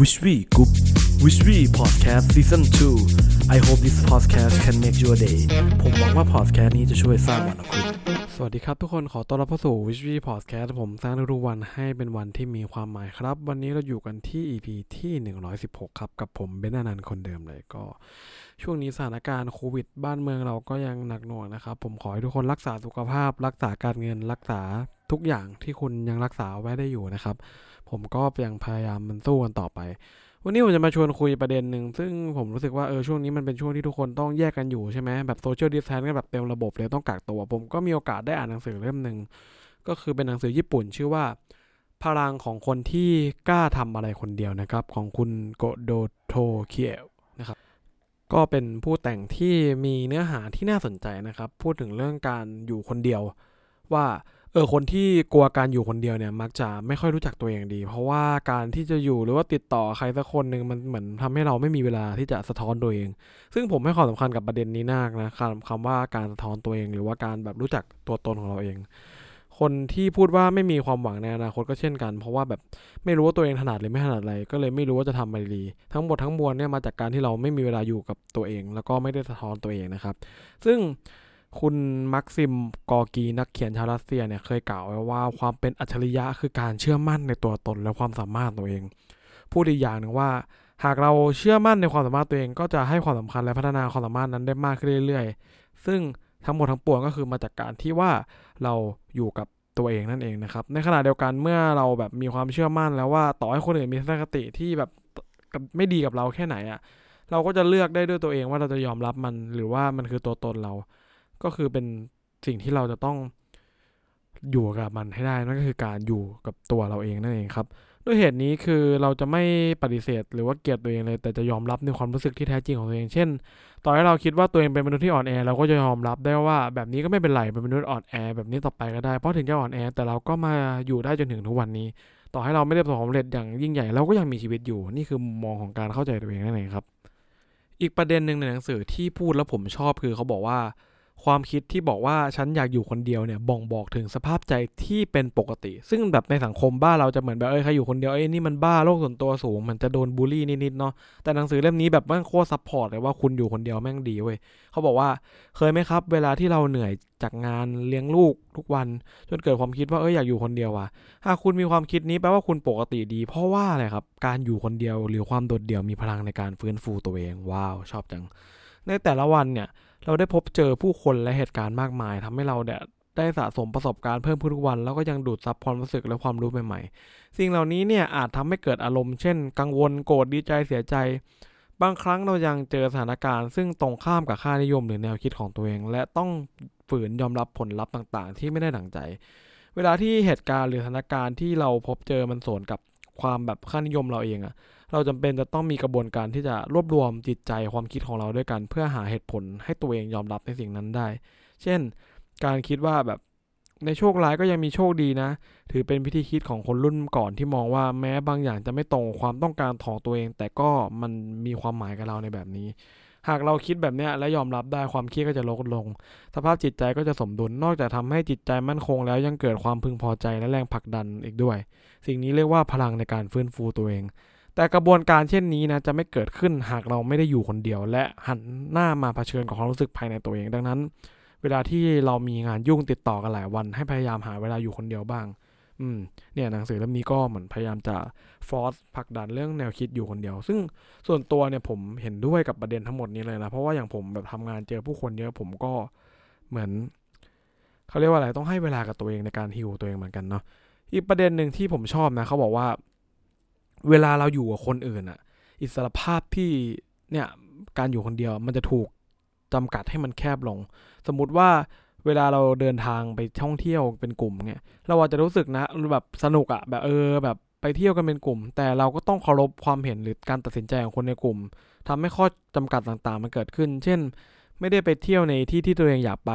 Wish We Group Wish We Podcast Season 2 I hope this podcast can make your day ผมหวังว่า podcast นี้จะช่วยสร้างวันของคุณ สวัสดีครับทุกคนขอต้อนรับเข้าสู่ Wish We Podcast ผมสร้างทุกๆวันให้เป็นวันที่มีความหมายครับ วันนี้เราอยู่กันที่ EP ที่ 116 ครับ กับผมเบนอนันคนเดิมเลยก็ ช่วงนี้สถานการณ์โควิด บ้านเมืองเราก็ยังหนักหน่วงนะครับ ผมขอให้ทุกคนรักษาสุขภาพ รักษาการเงินรักษาทุกอย่างที่คุณยังรักษาไว้ได้อยู่นะครับ ผมก็ยังพยายามมันสู้กันต่อไป วันนี้ผมจะมาชวนคุยประเด็นหนึ่งซึ่งผมรู้สึกว่าเออช่วงนี้มันเป็นช่วงที่ทุกคนต้องแยกกันอยู่ใช่ไหมแบบโซเชียลดิสแทนกันแบบเต็มระบบเลยต้องกักตัว ผมก็มีโอกาสได้อ่านหนังสือเล่มหนึ่งก็คือเป็นหนังสือญี่ปุ่นชื่อว่า พลังของคนที่กล้าทำอะไรคนเดียวนะครับ ของคุณโกโดโทเคียวนะครับก็เป็นผู้แต่งที่มีเนื้อหาที่น่าสนใจนะครับ พูดถึงเรื่องการอยู่คนเดียวว่า เออคนที่กลัวการอยู่คนเดียวเนี่ยมักจะไม่ค่อยรู้จักตัวเองดี เพราะว่าการที่จะอยู่หรือว่าติดต่อใครสักคนหนึ่งมันเหมือนทำให้เราไม่มีเวลาที่จะสะท้อนตัวเอง ซึ่งผมให้ความสำคัญกับประเด็นนี้มากนะคำคำว่าการสะท้อนตัวเอง หรือว่าการแบบรู้จักตัวตนของเราเอง คนที่พูดว่าไม่มีความหวังในอนาคตก็เช่นกัน เพราะว่าแบบไม่รู้ว่าตัวเองถนัดหรือไม่ถนัดอะไร ก็เลยไม่รู้ว่าจะทำอะไรดีทั้งหมดทั้งมวลเนี่ยมาจากการที่เราไม่มีเวลาอยู่กับตัวเอง แล้วก็ไม่ได้สะท้อนตัวเองนะครับ ซึ่ง คุณมักซิมกอกีนักเขียนชาวรัสเซียเนี่ยเคยกล่าวไว้ว่าความเป็นอัจฉริยะคือการเชื่อมั่นในตัวตนและความสามารถตัวเอง พูดอีกอย่างหนึ่งว่า หากเราเชื่อมั่นในความสามารถตัวเอง ก็จะให้ความสำคัญและพัฒนาความสามารถนั้นได้มากขึ้นเรื่อยๆ ซึ่งทั้งหมดทั้งปวงก็คือมาจากการที่ว่าเราอยู่กับตัวเองนั่นเองนะครับ ในขณะเดียวกันเมื่อเราแบบมีความเชื่อมั่นแล้วว่าต่อให้คนอื่นมีทัศนคติที่แบบไม่ดีกับเราแค่ไหนอะ่ะเราก็จะเลือกได้ด้วยตัวเองว่าเราจะยอมรับมันหรือว่ามันคือตัวตนเรา ก็คือเป็นสิ่งที่เราจะต้องอยู่กับมันให้ได้นั่นก็คือการอยู่กับตัวเราเองนั่นเองครับ ด้วยเหตุนี้คือเราจะไม่ปฏิเสธหรือว่าเกลียดตัวเองเลย แต่จะยอมรับในความรู้สึกที่แท้จริงของตัวเอง เช่นต่อให้เราคิดว่าตัวเองเป็นมนุษย์ที่อ่อนแอเราก็จะยอมรับได้ว่าแบบนี้ก็ไม่เป็นไรเป็นมนุษย์อ่อนแอแบบนี้ต่อไปก็ได้เพราะถึงจะอ่อนแอแต่เราก็มาอยู่ได้จนถึงทุกวันนี้ ต่อให้เราไม่ได้ประสบความสำเร็จอย่างยิ่งใหญ่เราก็ยังมีชีวิตอยู่ นี่คือมุมมองของการเข้าใจตัวเองนั่นเองครับ อีกประเด็นหนึ่งในหนังสือที่พูดแล้วผมชอบคือเขาบอกว่า ความคิดที่บอกว่าฉันอยากอยู่คนเดียวเนี่ยบ่งบอกถึงสภาพใจที่เป็นปกติ ซึ่งแบบในสังคมบ้านเราจะเหมือนแบบเอ้ยใครอยู่คนเดียวเอ้ยนี่มันบ้าโลกส่วนตัวสูงมันจะโดนบูลลี่นิดๆเนาะแต่หนังสือเล่มนี้แบบแม่งโคตร support เลยว่าคุณอยู่คนเดียวแม่งดีเว้ยเขาบอกว่าเคยไหมครับ เวลาที่เราเหนื่อยจากงานเลี้ยงลูกทุกวันจนเกิดความคิดว่าเอ้ยอยากอยู่คนเดียวว่ะหากคุณมีความคิดนี้แปลว่าคุณปกติดี เพราะว่าอะไรครับการอยู่คนเดียวหรือความโดดเดี่ยวมีพลังในการฟื้นฟูตัวเองว้าวชอบจัง ในแต่ละวันเนี่ย เราได้พบเจอผู้คนและเหตุการณ์มากมายทำให้เราเนี่ยได้สะสมประสบการณ์เพิ่มขึ้นทุกวัน แล้วก็ยังดูดซับความรู้สึกและความรู้ใหม่ๆ สิ่งเหล่านี้เนี่ยอาจทำให้เกิดอารมณ์เช่น กังวลโกรธดีใจเสียใจ บางครั้งเรายังเจอสถานการณ์ ซึ่งตรงข้ามกับค่านิยมหรือแนวคิดของตัวเอง และต้องฝืนยอมรับผลลัพธ์ต่างๆ ที่ไม่ได้ดั่งใจ เวลาที่เหตุการณ์หรือสถานการณ์ที่เราพบเจอมันสวนกับความแบบค่านิยมเราเองอะ เราจำเป็นจะต้องมีกระบวนการที่จะรวบรวมจิตใจความคิดของเราด้วยกัน เพื่อหาเหตุผลให้ตัวเองยอมรับในสิ่งนั้นได้ เช่น การคิดว่าแบบในโชคร้ายก็ยังมีโชคดีนะ ถือเป็นวิธีคิดของคนรุ่นก่อนที่มองว่าแม้บางอย่างจะไม่ตรงความต้องการของตัวเอง แต่ก็มันมีความหมายกับเราในแบบนี้ หากเราคิดแบบนี้และยอมรับได้ความเครียดก็จะลดลง สภาพจิตใจก็จะสมดุล นอกจากทำให้จิตใจมั่นคงแล้วยังเกิดความพึงพอใจและแรงผลักดันอีกด้วย สิ่งนี้เรียกว่าพลังในการฟื้นฟูตัวเอง แต่กระบวนการเช่นนี้นะจะไม่เกิดขึ้นหากเราไม่ได้อยู่คนเดียว และหันหน้ามาเผชิญกับความรู้สึกภายในตัวเอง ดังนั้น เวลาที่เรามีงานยุ่งติดต่อกันหลายวัน ให้พยายามหาเวลาอยู่คนเดียวบ้าง อืม เนี่ยหนังสือเล่มนี้ก็เหมือนพยายามจะฟอร์สผลักดันเรื่องแนวคิดอยู่คนเดียว ซึ่งส่วนตัวเนี่ยผมเห็นด้วยกับประเด็นทั้งหมดนี้เลยนะ เพราะว่าอย่างผมแบบทำงานเจอผู้คนเยอะผมก็เหมือนเขาเรียกว่าอะไรต้องให้เวลากับตัวเองในการฮิวตัวเองเหมือนกันเนาะอีกประเด็นหนึ่งที่ผมชอบนะเขาบอกว่า เวลาเราอยู่กับคนอื่นอะอิสรภาพที่เนี่ยการอยู่คนเดียวมันจะถูกจำกัดให้มันแคบลง สมมุติว่าเวลาเราเดินทางไปท่องเที่ยวเป็นกลุ่มเนี่ยเราอาจจะรู้สึกนะแบบสนุกอะแบบเออแบบไปเที่ยวกันเป็นกลุ่ม แต่เราก็ต้องเคารพความเห็นหรือการตัดสินใจของคนในกลุ่มทำให้ข้อจำกัดต่างๆ มันเกิดขึ้น เช่น ไม่ได้ไปเที่ยวในที่ที่ตัวเองอยากไป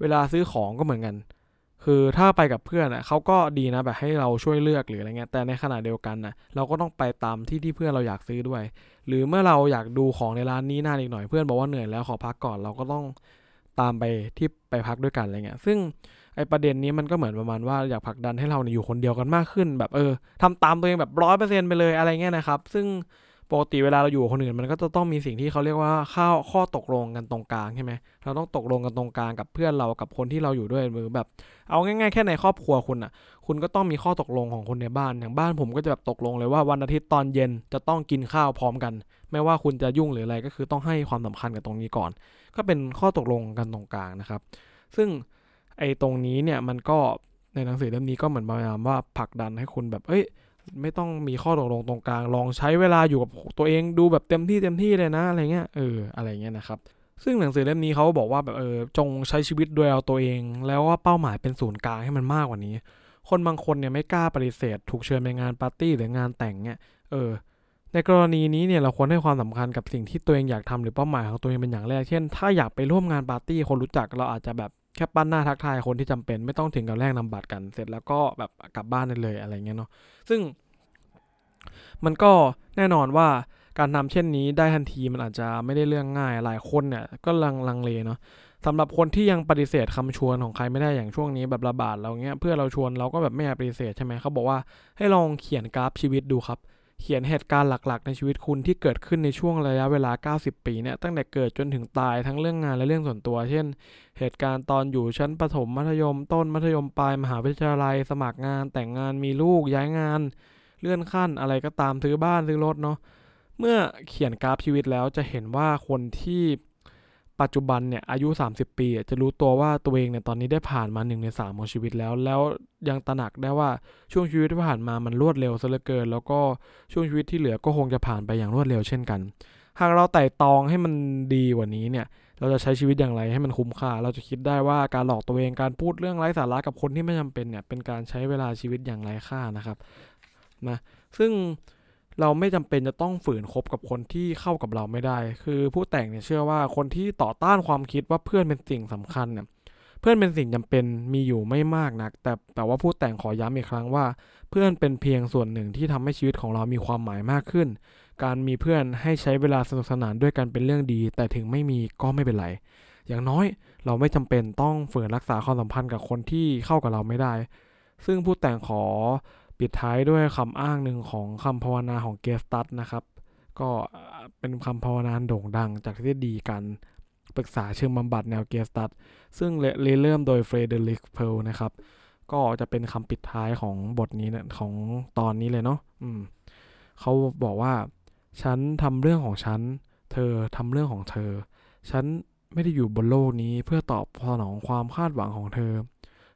เวลาซื้อของก็เหมือนกัน คือถ้าไปกับเพื่อนอะเขาก็ดีนะแบบให้เราช่วยเลือกหรืออะไรเงี้ยแต่ในขณะเดียวกันนะเราก็ต้องไปตามที่ที่เพื่อนเราอยากซื้อด้วย หรือเมื่อเราอยากดูของในร้านนี้นานอีกหน่อยเพื่อนบอกว่าเหนื่อยแล้วขอพักก่อนเราก็ต้องตามไปที่ไปพักด้วยกันอะไรเงี้ย ซึ่งไอประเด็นนี้มันก็เหมือนประมาณว่าอยากผลักดันให้เราเนี่ยอยู่คนเดียวกันมากขึ้น แบบเออทำตามตัวเองแบบร้อยเปอร์เซ็นต์ไปเลยอะไรเงี้ยนะครับ ซึ่ง ปกติเวลาเราอยู่กับคนอื่นมันก็จะต้องมีสิ่งที่เขาเรียกว่าข้าข้อตกลงกันตรงกลางใช่ไหมเราต้องตกลงกันตรงกลางกับเพื่อนเรากับคนที่เราอยู่ด้วยหรือแบบ เอาง่ายๆแค่ในครอบครัวคุณอะ คุณก็ต้องมีข้อตกลงของคนในบ้านอย่างบ้านผมก็จะแบบตกลงเลยว่าวันอาทิตย์ตอนเย็นจะต้องกินข้าวพร้อมกัน ไม่ว่าคุณจะยุ่งหรืออะไรก็คือต้องให้ความสำคัญกับตรงนี้ก่อน ก็เป็นข้อตกลงกันตรงกลางนะครับ ซึ่งไอ้ตรงนี้เนี่ยมันก็ในหนังสือเล่มนี้ก็เหมือนพยายามว่าผลักดันให้คุณแบบเอ้ย ไม่ต้องมีข้อตกลงตรงกลาง ลองใช้เวลาอยู่กับตัวเองดูแบบเต็มที่เต็มที่เลยนะอะไรเงี้ยเอออะไรเงี้ยนะครับซึ่งหนังสือเล่มนี้เขาบอกว่าแบบเออจงใช้ชีวิตโดยเอาตัวเอง แล้วว่าเป้าหมายเป็นศูนย์กลางให้มันมากกว่านี้ คนบางคนเนี่ยไม่กล้าปฏิเสธ ถูกเชิญไปงานปาร์ตี้หรืองานแต่งเนี่ยเออในกรณีนี้เนี่ยเราควรให้ความสำคัญกับสิ่งที่ตัวเองอยากทำหรือเป้าหมายของตัวเองเป็นอย่างแรก เช่น ถ้าอยากไปร่วมงานปาร์ตี้คนรู้จักเราอาจจะแบบ แค่ปั้นหน้าทักทายคนที่จำเป็นไม่ต้องถึงกับแลกนำบัตรกัน เสร็จแล้วก็แบบกลับบ้านได้เลยอะไรเงี้ยเนาะซึ่ง มันก็แน่นอนว่าการทำเช่นนี้ได้ทันทีมันอาจจะไม่ได้เรื่องง่ายหลายคนเนี่ย ก็ลังลังเลเนาะสำหรับคนที่ยังปฏิเสธคำชวนของใครไม่ได้อย่างช่วงนี้แบบระบาดเราเงี้ยเพื่อเราชวนเราก็แบบไม่อยากปฏิเสธใช่ไหมเขาบอกว่าให้ลองเขียนกราฟชีวิตดูครับ เขียนเหตุการณ์หลักๆ ในชีวิตคุณที่เกิดขึ้นในช่วงระยะเวลา 90 ปีเนี่ยตั้งแต่เกิดจนถึงตายทั้งเรื่องงานและเรื่องส่วนตัว เช่น เหตุการณ์ตอนอยู่ชั้นประถมมัธยมต้นมัธยมปลายมหาวิทยาลัย สมัครงาน แต่งงานมีลูกย้ายงาน เลื่อนขั้นอะไรก็ตามซื้อบ้านซื้อรถเนาะเมื่อเขียนกราฟชีวิตแล้วจะเห็นว่าคนที่ ปัจจุบันเนี่ยอายุ 30 ปีจะรู้ตัวว่าตัวเองเนี่ยตอนนี้ได้ผ่านมา1ใน3ของชีวิตแล้ว แล้วยังตระหนักได้ว่าช่วงชีวิตที่ผ่านมามันรวดเร็วซะเหลือเกิน แล้วก็ช่วงชีวิตที่เหลือก็คงจะผ่านไปอย่างรวดเร็วเช่นกัน หากเราไต่ตองให้มันดีกว่านี้เนี่ยเราจะใช้ชีวิตอย่างไรให้มันคุ้มค่า เราจะคิดได้ว่าการหลอกตัวเองการพูดเรื่องไร้สาระกับคนที่ไม่จำเป็นเนี่ยเป็นการใช้เวลาชีวิตอย่างไร้ค่านะครับนะซึ่ง เราไม่จำเป็นจะต้องฝืนคบกับคนที่เข้ากับเราไม่ได้ คือผู้แต่งเนี่ยเชื่อว่าคนที่ต่อต้านความคิดว่าเพื่อนเป็นสิ่งสำคัญเนี่ยเพื่อนเป็นสิ่งจำเป็นมีอยู่ไม่มากนัก แต่แต่ว่าผู้แต่งขอย้ำอีกครั้งว่า เพื่อนเป็นเพียงส่วนหนึ่งที่ทำให้ชีวิตของเรามีความหมายมากขึ้น การมีเพื่อนให้ใช้เวลาสนุกสนานด้วยกันเป็นเรื่องดี แต่ถึงไม่มีก็ไม่เป็นไร อย่างน้อยเราไม่จำเป็นต้องฝืนรักษาความสัมพันธ์กับคนที่เข้ากับเราไม่ได้ ซึ่งผู้แต่งขอ ปิดท้ายด้วยคำอ้างหนึ่งของคำภาวนาของเกสตัสนะครับ ก็เป็นคำภาวนาโด่งดังจากทฤษฎีการปรึกษาเชิงบำบัดแนวเกสตัสซึ่งเริ่มโดยเฟรเดริกเพลนะครับ ก็จะเป็นคำปิดท้ายของบทนี้นะของตอนนี้เลยเนาะอืมเขาบอกว่า ฉันทำเรื่องของฉัน เธอทำเรื่องของเธอ ฉันไม่ได้อยู่บนโลกนี้เพื่อตอบสนองความคาดหวังของเธอ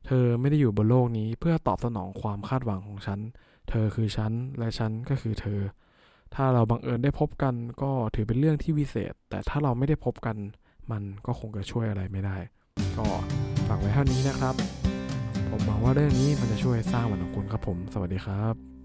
เธอไม่ได้อยู่บนโลกนี้เพื่อตอบสนองความคาดหวังของฉัน เธอคือฉัน และฉันก็คือเธอ ถ้าเราบังเอิญได้พบกันก็ถือเป็นเรื่องที่วิเศษ แต่ถ้าเราไม่ได้พบกัน มันก็คงจะช่วยอะไรไม่ได้ ก็ฝากไว้เท่านี้นะครับ ผมหวังว่าเรื่องนี้มันจะช่วยสร้างวันของคุณครับผม สวัสดีครับ